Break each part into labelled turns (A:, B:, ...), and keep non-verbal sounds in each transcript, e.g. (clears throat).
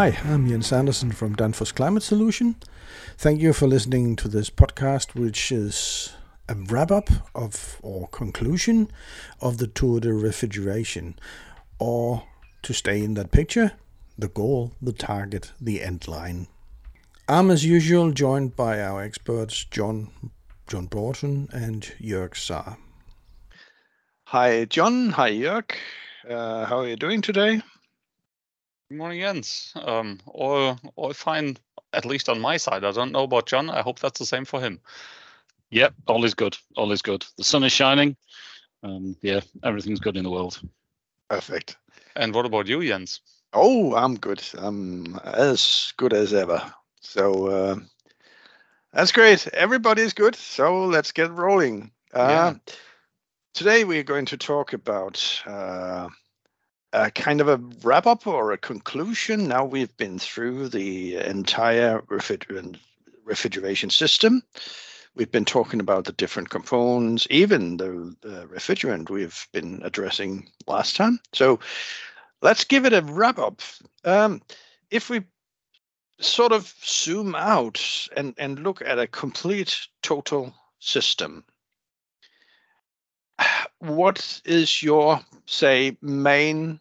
A: Hi, I'm Jens Andersen from Danfoss Climate Solution. Thank you for listening to this podcast, which is a wrap up of or conclusion of the Tour de Refrigeration, or to stay in that picture, the goal, the target, the end line. I'm as usual joined by our experts John John Broughton and Jörg Saar.
B: Hi John, hi Jörg. Uh, how are you doing today?
C: Good morning, Jens. Um, all all fine, at least on my side. I don't know about John. I hope that's the same for him.
D: Yep, all is good. All is good. The sun is shining. Um, yeah, everything's good in the world.
B: Perfect.
C: And what about you, Jens?
B: Oh, I'm good. I'm as good as ever. So uh, that's great. Everybody's good. So let's get rolling. Uh, yeah. Today we're going to talk about uh, a kind of a wrap up or a conclusion. Now we've been through the entire refrigerant refrigeration system. We've been talking about the different components, even the, the refrigerant we've been addressing last time. So let's give it a wrap up. Um, if we sort of zoom out and, and look at a complete total system, what is your say main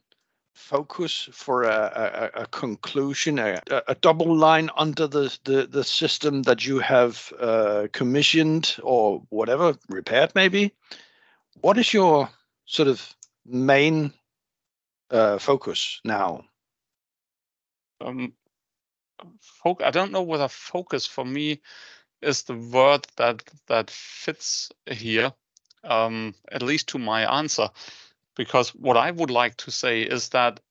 B: focus for a, a, a conclusion, a, a, double line under the, the, the system that you have uh, commissioned or whatever, repaired maybe? What is your sort of main uh, focus now?
C: Um, I don't know whether focus for me is the word that that fits here, um, at least to my answer because what I would like to say is that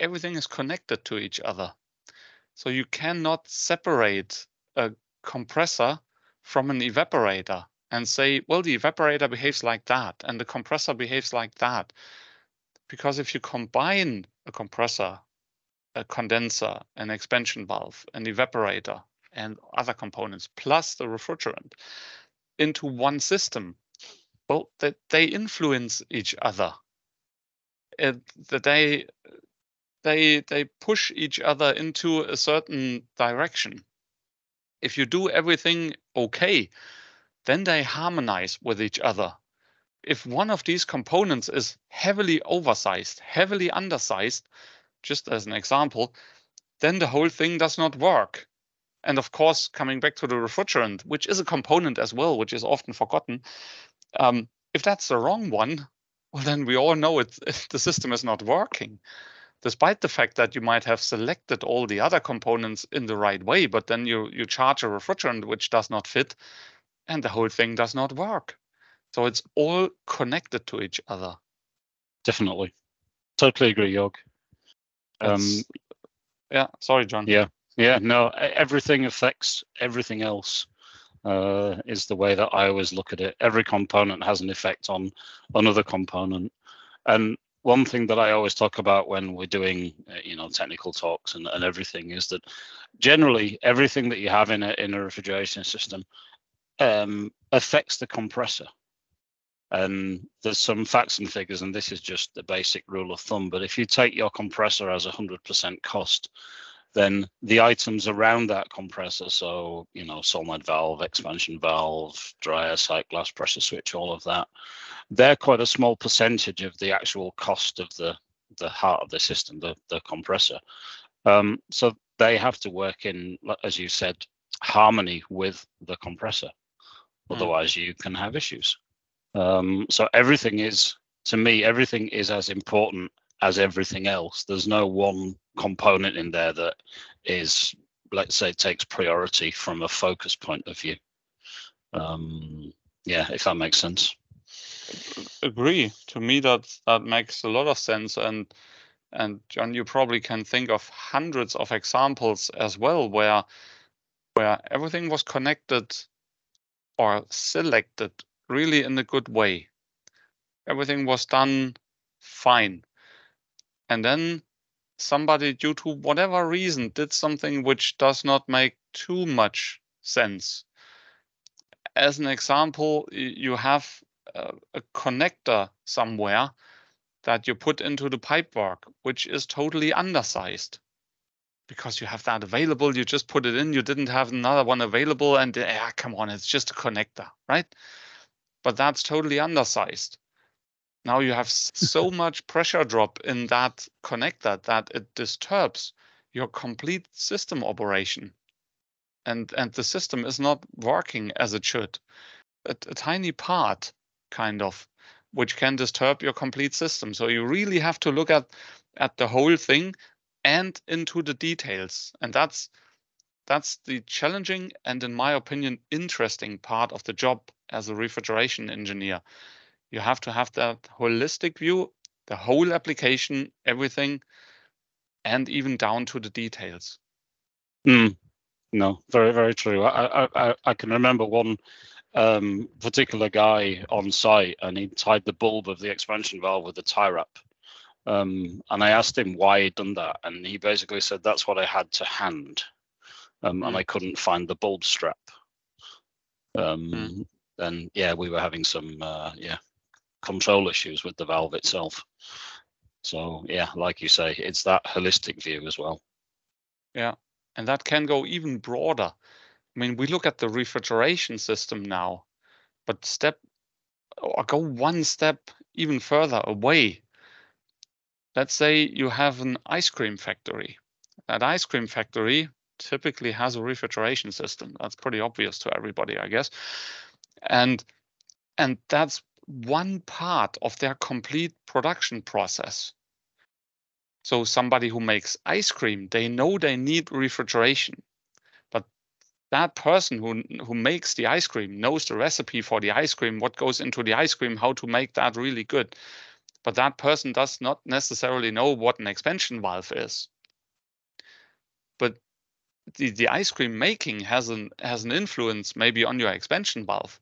C: everything is connected to each other. So you cannot separate a compressor from an evaporator and say, well, the evaporator behaves like that and the compressor behaves like that. Because if you combine a compressor, a condenser, an expansion valve, an evaporator, and other components, plus the refrigerant, into one system, well, that they influence each other that they they they push each other into a certain direction. If you do everything okay, then they harmonize with each other. If one of these components is heavily oversized, heavily undersized, just as an example, then the whole thing does not work. And of course, coming back to the refrigerant, which is a component as well, which is often forgotten, um, if that's the wrong one, well, then we all know it, (laughs) the system is not working, despite the fact that you might have selected all the other components in the right way, but then you, you charge a refrigerant which does not fit, and the whole thing does not work. So it's all connected to each other.
D: Definitely. Totally agree, Jörg.
C: Um, yeah, sorry, John.
D: Yeah, yeah, no, everything affects everything else uh, is the way that I always look at it. Every component has an effect on another component, and one thing that I always talk about when we're doing, uh, you know, technical talks and, and everything is that generally everything that you have in a in a refrigeration system um, affects the compressor. And there's some facts and figures, and this is just the basic rule of thumb. But if you take your compressor as 100% cost, then the items around that compressor, so you know, solenoid valve, expansion valve, dryer, sight glass, pressure switch, all of that, they're quite a small percentage of the actual cost of the the heart of the system, the the compressor. Um, so they have to work in, as you said, harmony with the compressor. Hmm. Otherwise, mm. you can have issues. Um, so everything is, to me, everything is as important as everything else. There's no one component in there that is, let's say, takes priority from a focus point of view. Um, yeah, if that makes sense.
C: Agree. To me, that that makes a lot of sense. And and John, you probably can think of hundreds of examples as well where where everything was connected or selected really in a good way. Everything was done fine. And then somebody, due to whatever reason, did something which does not make too much sense. As an example, you have a, a connector somewhere that you put into the pipework, which is totally undersized. because you have that available. You just put it in. You didn't have another one available, and yeah, come on, it's just a connector, right? But that's totally undersized. Now you have so (laughs) much pressure drop in that connector that it disturbs your complete system operation. And, and the system is not working as it should. A, a tiny part, kind of, which can disturb your complete system. So you really have to look at, at the whole thing and into the details. And that's that's the challenging and in my opinion interesting part of the job as a refrigeration engineer you have to have that holistic view, the whole application, everything, and even down to the details.
D: Mm. No, very, very true. I, I, I can remember one um, particular guy on site, and he tied the bulb of the expansion valve with a tie wrap. Um, and I asked him why he'd done that, and he basically said that's what I had to hand, um, and I couldn't find the bulb strap. Um, mm. And yeah, we were having some uh, yeah control issues with the valve itself. So yeah, like you say, it's that holistic view as well.
C: Yeah, and that can go even broader. I mean, we look at the refrigeration system now, but step or go one step even further away. Let's say you have an ice cream factory. That ice cream factory typically has a refrigeration system. That's pretty obvious to everybody, I guess. And and that's one part of their complete production process. So somebody who makes ice cream, they know they need refrigeration. But that person who, who makes the ice cream knows the recipe for the ice cream, what goes into the ice cream, how to make that really good. But that person does not necessarily know what an expansion valve is. But the, the ice cream making has an has an influence maybe on your expansion valve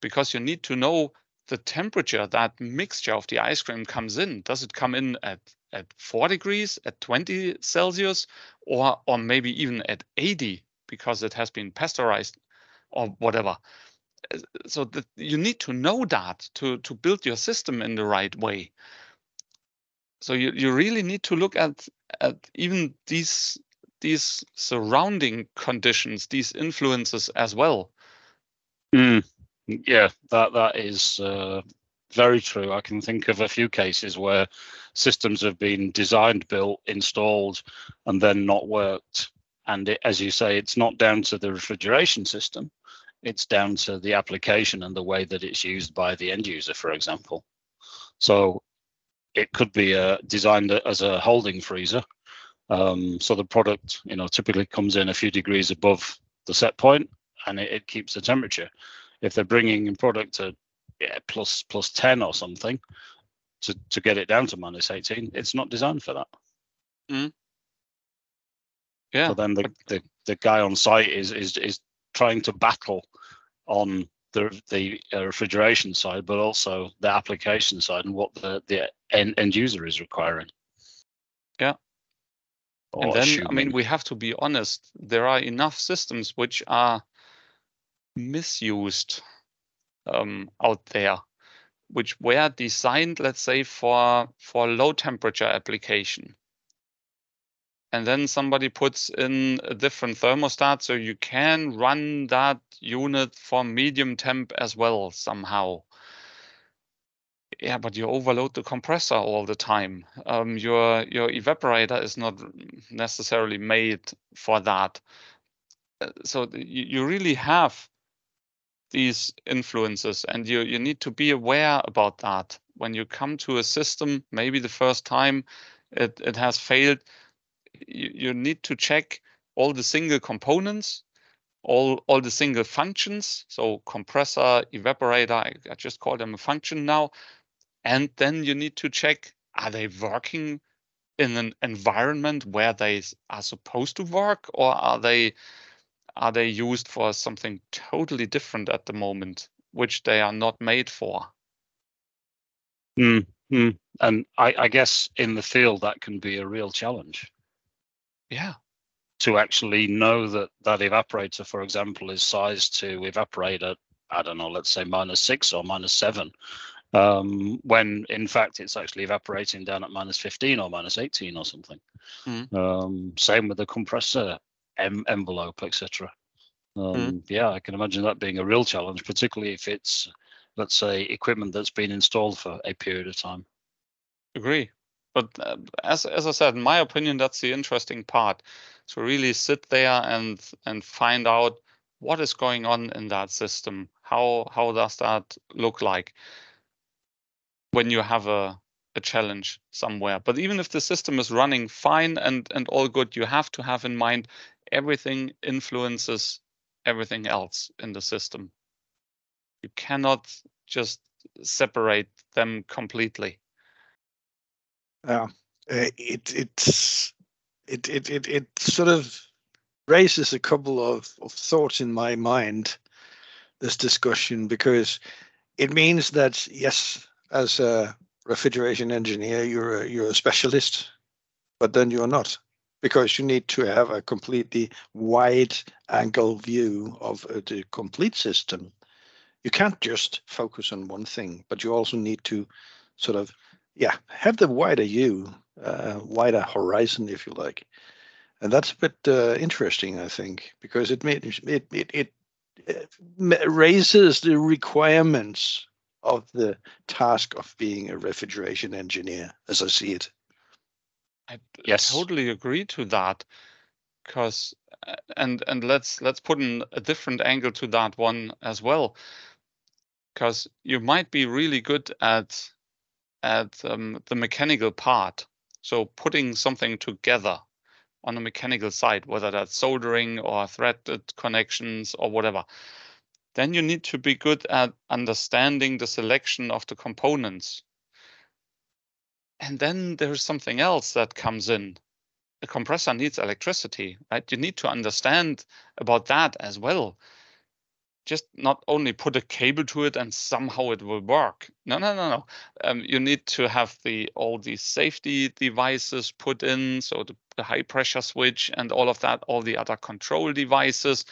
C: because you need to know the temperature, that mixture of the ice cream comes in, does it come in at, at 4 degrees, at 20 Celsius, or, or maybe even at 80 because it has been pasteurized or whatever? So that you need to know that to, to build your system in the right way. So you, you really need to look at, at even these these surrounding conditions, these influences as well.
D: Mm. Yeah, that that is uh, very true. I can think of a few cases where systems have been designed, built, installed, and then not worked. And it, as you say, it's not down to the refrigeration system; it's down to the application and the way that it's used by the end user, for example. So it could be uh, designed as a holding freezer. Um, so the product, you know, typically comes in a few degrees above the set point, and it, it keeps the temperature if they're bringing in product to yeah, plus plus 10 or something to, to get it down to minus 18, it's not designed for that.
C: Mm. Yeah.
D: So then the, the, the guy on site is is is trying to battle on the the uh, refrigeration side, but also the application side and what the the end, end user is requiring.
C: Yeah. Or and then assuming. I mean we have to be honest. There are enough systems which are misused um, out there, which were designed, let's say, for for low temperature application. And then somebody puts in a different thermostat, so you can run that unit for medium temp as well somehow. Yeah, but you overload the compressor all the time. Um, your your evaporator is not necessarily made for that. Uh, so you, you really have these influences and you, you need to be aware about that. When you come to a system maybe the first time it, it has failed you, you need to check all the single components all all the single functions. So compressor evaporator I, I just call them a function now. And then you need to check are they working in an environment where they are supposed to work or are they are they used for something totally different at the moment, which they are not made for?
D: Mm, mm. And I, I guess in the field that can be a real challenge.
C: Yeah.
D: To actually know that that evaporator, for example, is sized to evaporate at I don't know, let's say minus six or minus seven, um, when in fact it's actually evaporating down at minus 15 or minus 18 or something.
C: Mm.
D: Um, same with the compressor em- envelope, etc. Um,
C: Mm.
D: Yeah, I can imagine that being a real challenge, particularly if it's, let's say, equipment that's been installed for a period of time.
C: Agree. But uh, as as I said, in my opinion, that's the interesting part. To really sit there and and find out what is going on in that system. How how does that look like when you have a a challenge somewhere? But even if the system is running fine and and all good, you have to have in mind everything influences everything else in the system. You cannot just separate them completely.
B: Yeah, uh, it it's it it it it sort of raises a couple of, of thoughts in my mind. This discussion because it means that yes, as a refrigeration engineer, you're a, you're a specialist, but then you're not because you need to have a completely wide angle view of uh, the complete system. You can't just focus on one thing, but you also need to sort of yeah have the wider view uh, wider horizon if you like and that's a bit uh, interesting i think because it made it it, it, it raises the requirements of the task of being a refrigeration engineer as i see it
C: I
D: Yes.
C: totally agree to that. Because and and let's let's put in a different angle to that one as well. Because you might be really good at at um, the mechanical part, so putting something together on the mechanical side, whether that's soldering or threaded connections or whatever. Then you need to be good at understanding the selection of the components. And then there's something else that comes in. A compressor needs electricity, right? You need to understand about that as well. Just not only put a cable to it and somehow it will work. No, no, no, no. Um, you need to have the all these safety devices put in, so the, the high pressure switch and all of that, all the other control devices.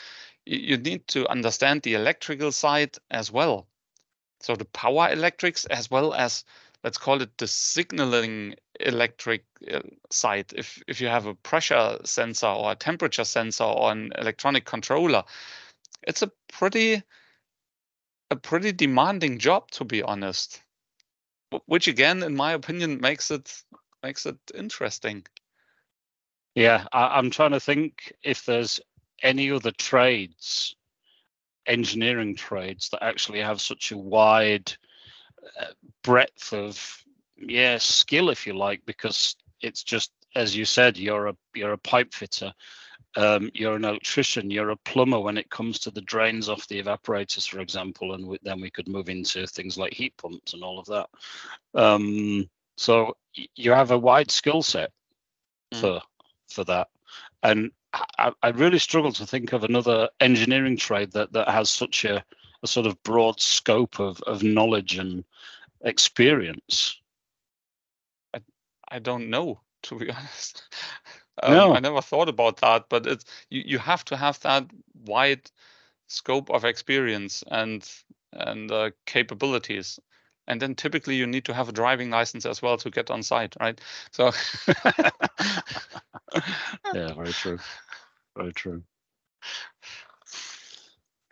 C: You, need to understand the electrical side as well. So the power electrics as well as let's call it the signaling electric uh, side. If if you have a pressure sensor or a temperature sensor or an electronic controller, it's a pretty a pretty demanding job to be honest. Which again, in my opinion, makes it makes it interesting.
D: Yeah, I, I'm trying to think if there's any other trades, engineering trades, that actually have such a wide uh, breadth of yeah skill, if you like, because it's just as you said, you're a you're a pipe fitter, um, you're an electrician, you're a plumber when it comes to the drains off the evaporators, for example, and we, then we could move into things like heat pumps and all of that. Um, so you have a wide skill set
C: Mm.
D: for for that, and I, I really struggle to think of another engineering trade that that has such a, a sort of broad scope of of knowledge and experience.
C: I I don't know, (laughs) to be honest. (laughs) Um,
D: No.
C: I never thought about that, but it's you, you have to have that wide scope of experience and and uh, capabilities. And then typically you need to have a driving license as well to get on site, right? So (laughs)
D: Yeah, very true. Very true.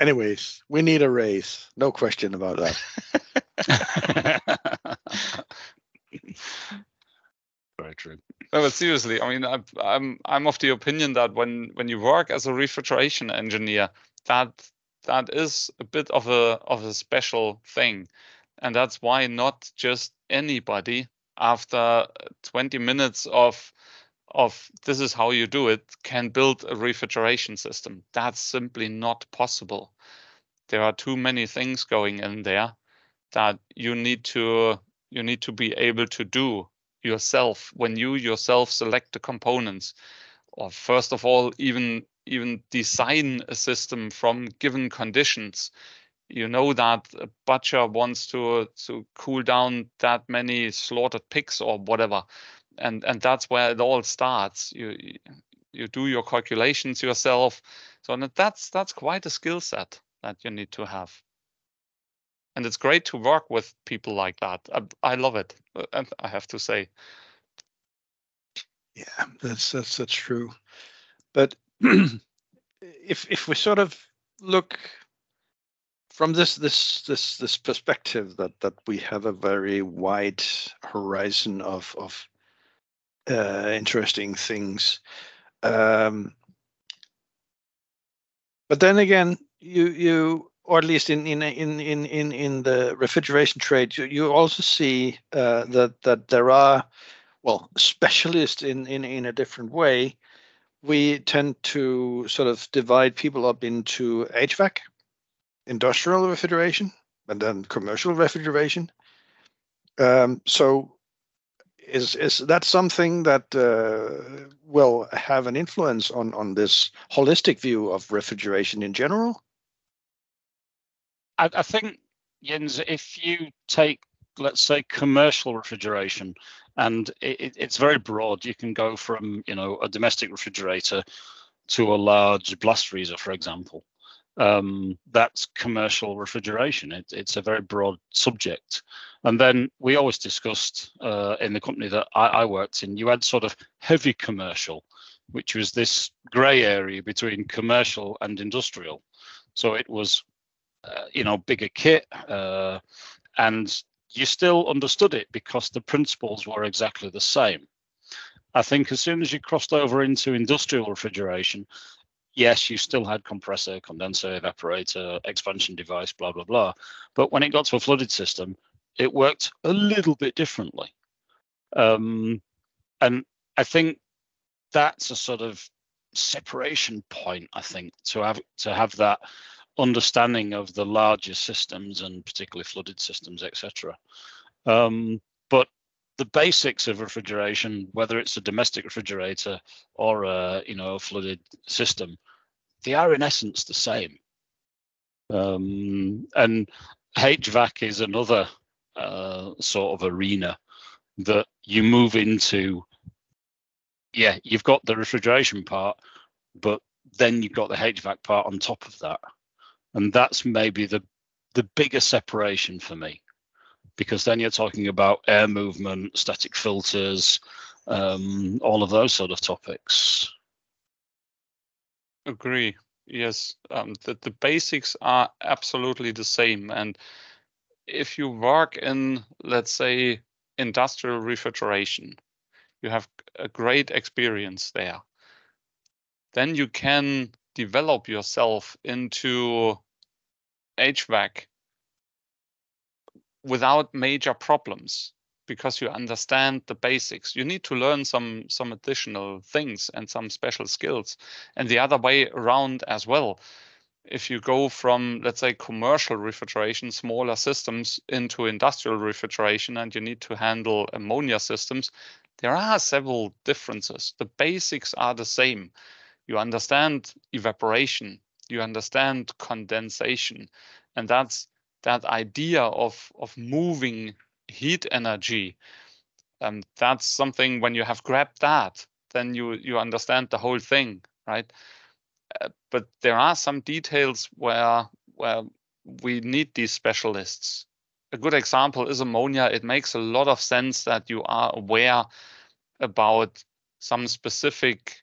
B: anyways we need a raise no question about that (laughs)
D: very true.
C: No, but seriously, I mean, I'm I'm I'm of the opinion that when when you work as a refrigeration engineer, that that is a bit of a of a special thing, and that's why not just anybody after 20 minutes of of this is how you do it can build a refrigeration system. That's simply not possible. There are too many things going in there that you need to you need to be able to do yourself when you yourself select the components or first of all even even design a system from given conditions you know that a butcher wants to to cool down that many slaughtered pigs or whatever and and that's where it all starts you you do your calculations yourself so that's that's quite a skill set that you need to have and it's great to work with people like that. I, I love it. I have to say.
B: Yeah, that's that's that's true. But (clears throat) if if we sort of look from this this this this perspective that that we have a very wide horizon of of uh, interesting things. Um, but then again, you you or at least in in in in in, in the refrigeration trade, you, you also see uh, that that there are well specialists in in in a different way. We tend to sort of divide people up into HVAC, industrial refrigeration, and then commercial refrigeration. Um, so is is that something that uh, will have an influence on on this holistic view of refrigeration in general?
D: I, I think Jens, if you take let's say commercial refrigeration and it, it's very broad you can go from you know a domestic refrigerator to a large blast freezer for example um, that's commercial refrigeration. It, it's a very broad subject. And then we always discussed uh, in the company that I, I, worked in, you had sort of heavy commercial, which was this gray area between commercial and industrial. So it was, uh, you know, bigger kit, uh, and you still understood it because the principles were exactly the same. I think as soon as you crossed over into industrial refrigeration, yes, you still had compressor, condenser, evaporator, expansion device, blah, blah, blah. But when it got to a flooded system, it worked a little bit differently. Um, and I think that's a sort of separation point, I think, to have to have that understanding of the larger systems and particularly flooded systems, etc. Um, but the basics of refrigeration, whether it's a domestic refrigerator or a you know a flooded system, they are in essence the same. Um, and HVAC is another uh, sort of arena that you move into. Yeah, you've got the refrigeration part, but then you've got the HVAC part on top of that, and that's maybe the the bigger separation for me, because then you're talking about air movement, static filters, um, all of those sort of topics.
C: Agree. Yes, um, the, the basics are absolutely the same. And if you work in, let's say, industrial refrigeration, you have a great experience there. Then you can develop yourself into HVAC without major problems because you understand the basics. You need to learn some some additional things and some special skills. And the other way around as well. If you go from, let's say, commercial refrigeration, smaller systems into industrial refrigeration, and you need to handle ammonia systems, there are several differences. The basics are the same. You understand evaporation, you understand condensation, and that's that idea of of moving heat energy. And that's something when you have grabbed that, then you you understand the whole thing, right? Uh, but there are some details where where we need these specialists. A good example is ammonia. It makes a lot of sense that you are aware about some specific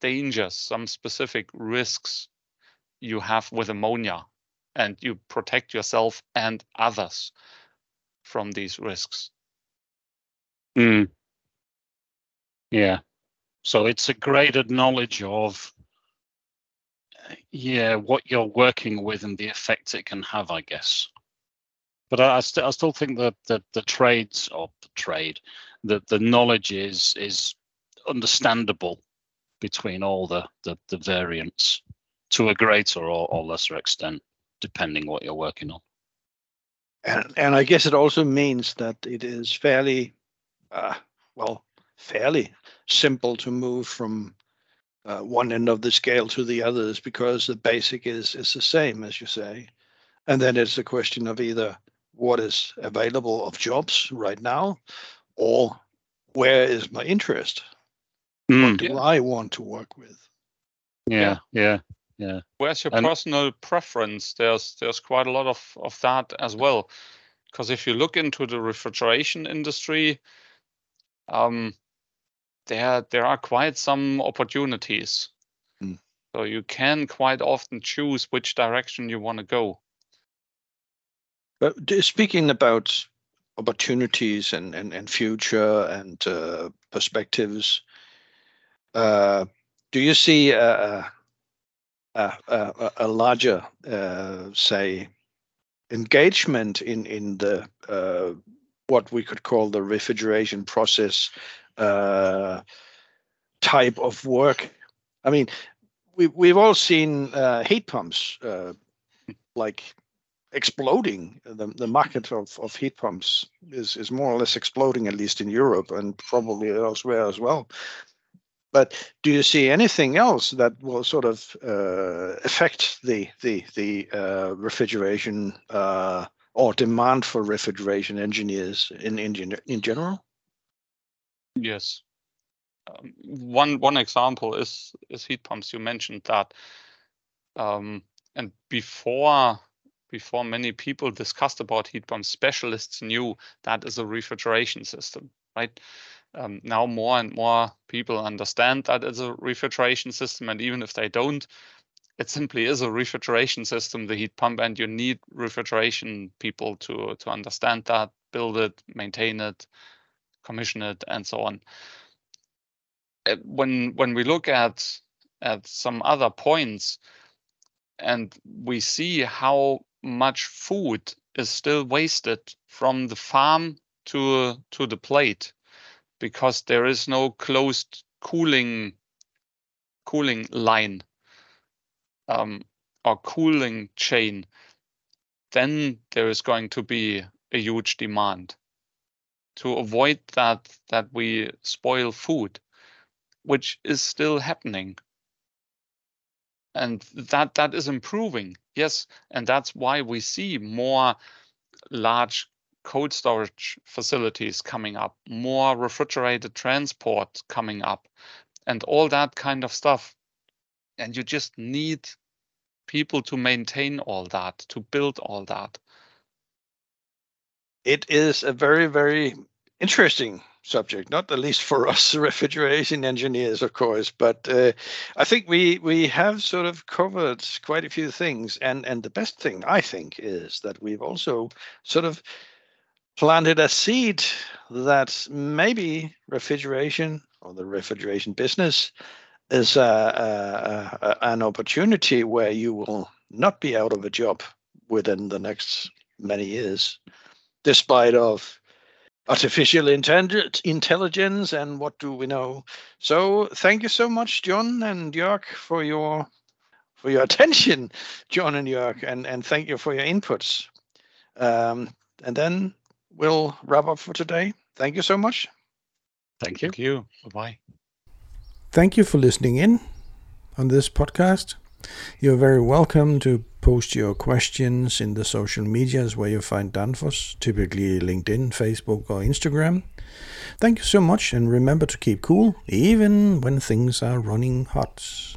C: dangers, some specific risks you have with ammonia, and you protect yourself and others from these risks.
D: Mm. Yeah. So it's a greater knowledge of yeah what you're working with and the effect it can have, I guess. But I, I, st- I still think that the, the trades or the trade, that the knowledge is is understandable between all the, the, the variants to a greater or, or lesser extent, depending what you're working on
B: and and I guess it also means that it is fairly, uh, well, fairly simple to move from uh, one end of the scale to the others because the basic is is the same as you say, and then it's a question of either what is available of jobs right now, or where is my interest? Mm, what do yeah. I want to work with?
D: Yeah, yeah. Yeah.
C: Where's your and, personal preference? There's there's quite a lot of of that as well, because if you look into the refrigeration industry, um, there there are quite some opportunities. Mm. So you can quite often choose which direction you want to go.
B: But speaking about opportunities and, and, and future and uh, perspectives, uh, do you see a, a, a, larger, uh, say, engagement in in the uh, what we could call the refrigeration process uh, type of work? I mean, we we've all seen uh, heat pumps like exploding. The, the market of, of heat pumps is, is more or less exploding, at least in Europe and probably elsewhere as well. But do you see anything else that will sort of uh, affect the the the uh, refrigeration uh, or demand for refrigeration engineers in in, in general?
C: Yes. Um, one one example is is heat pumps. You mentioned that, um, and before before many people discussed about heat pumps, specialists knew that is a refrigeration system, right? Um, now more and more people understand that it's a refrigeration system, and even if they don't, it simply is a refrigeration system, the heat pump, and you need refrigeration people to to understand that, build it, maintain it, commission it, and so on. Uh, when when we look at at some other points, and we see how much food is still wasted from the farm to to the plate because there is no closed cooling cooling line um, or cooling chain then there is going to be a huge demand. To avoid that that we spoil food which is still happening. And that that is improving yes and that's why we see more large cold storage facilities coming up more refrigerated transport coming up and all that kind of stuff and you just need people to maintain all that to build all that
B: it is a very very interesting subject, not the least for us (laughs) refrigeration engineers, of course. But uh, I think we we have sort of covered quite a few things, and and the best thing I think is that we've also sort of planted a seed that maybe refrigeration or the refrigeration business is a, a, a, an opportunity where you will not be out of a job within the next many years, despite of artificial intelligence and what do we know. So thank you so much, John and Jörg, for your for your attention, John and Jörg, and and thank you for your inputs. Um, and then we'll wrap up for today. Thank you so much.
C: Thank you.
D: Thank you. Bye. Bye.
A: Thank you for listening in on this podcast. You're very welcome to post your questions in the social medias where you find Danfoss, typically LinkedIn, Facebook, or Instagram. Thank you so much, and remember to keep cool even when things are running hot.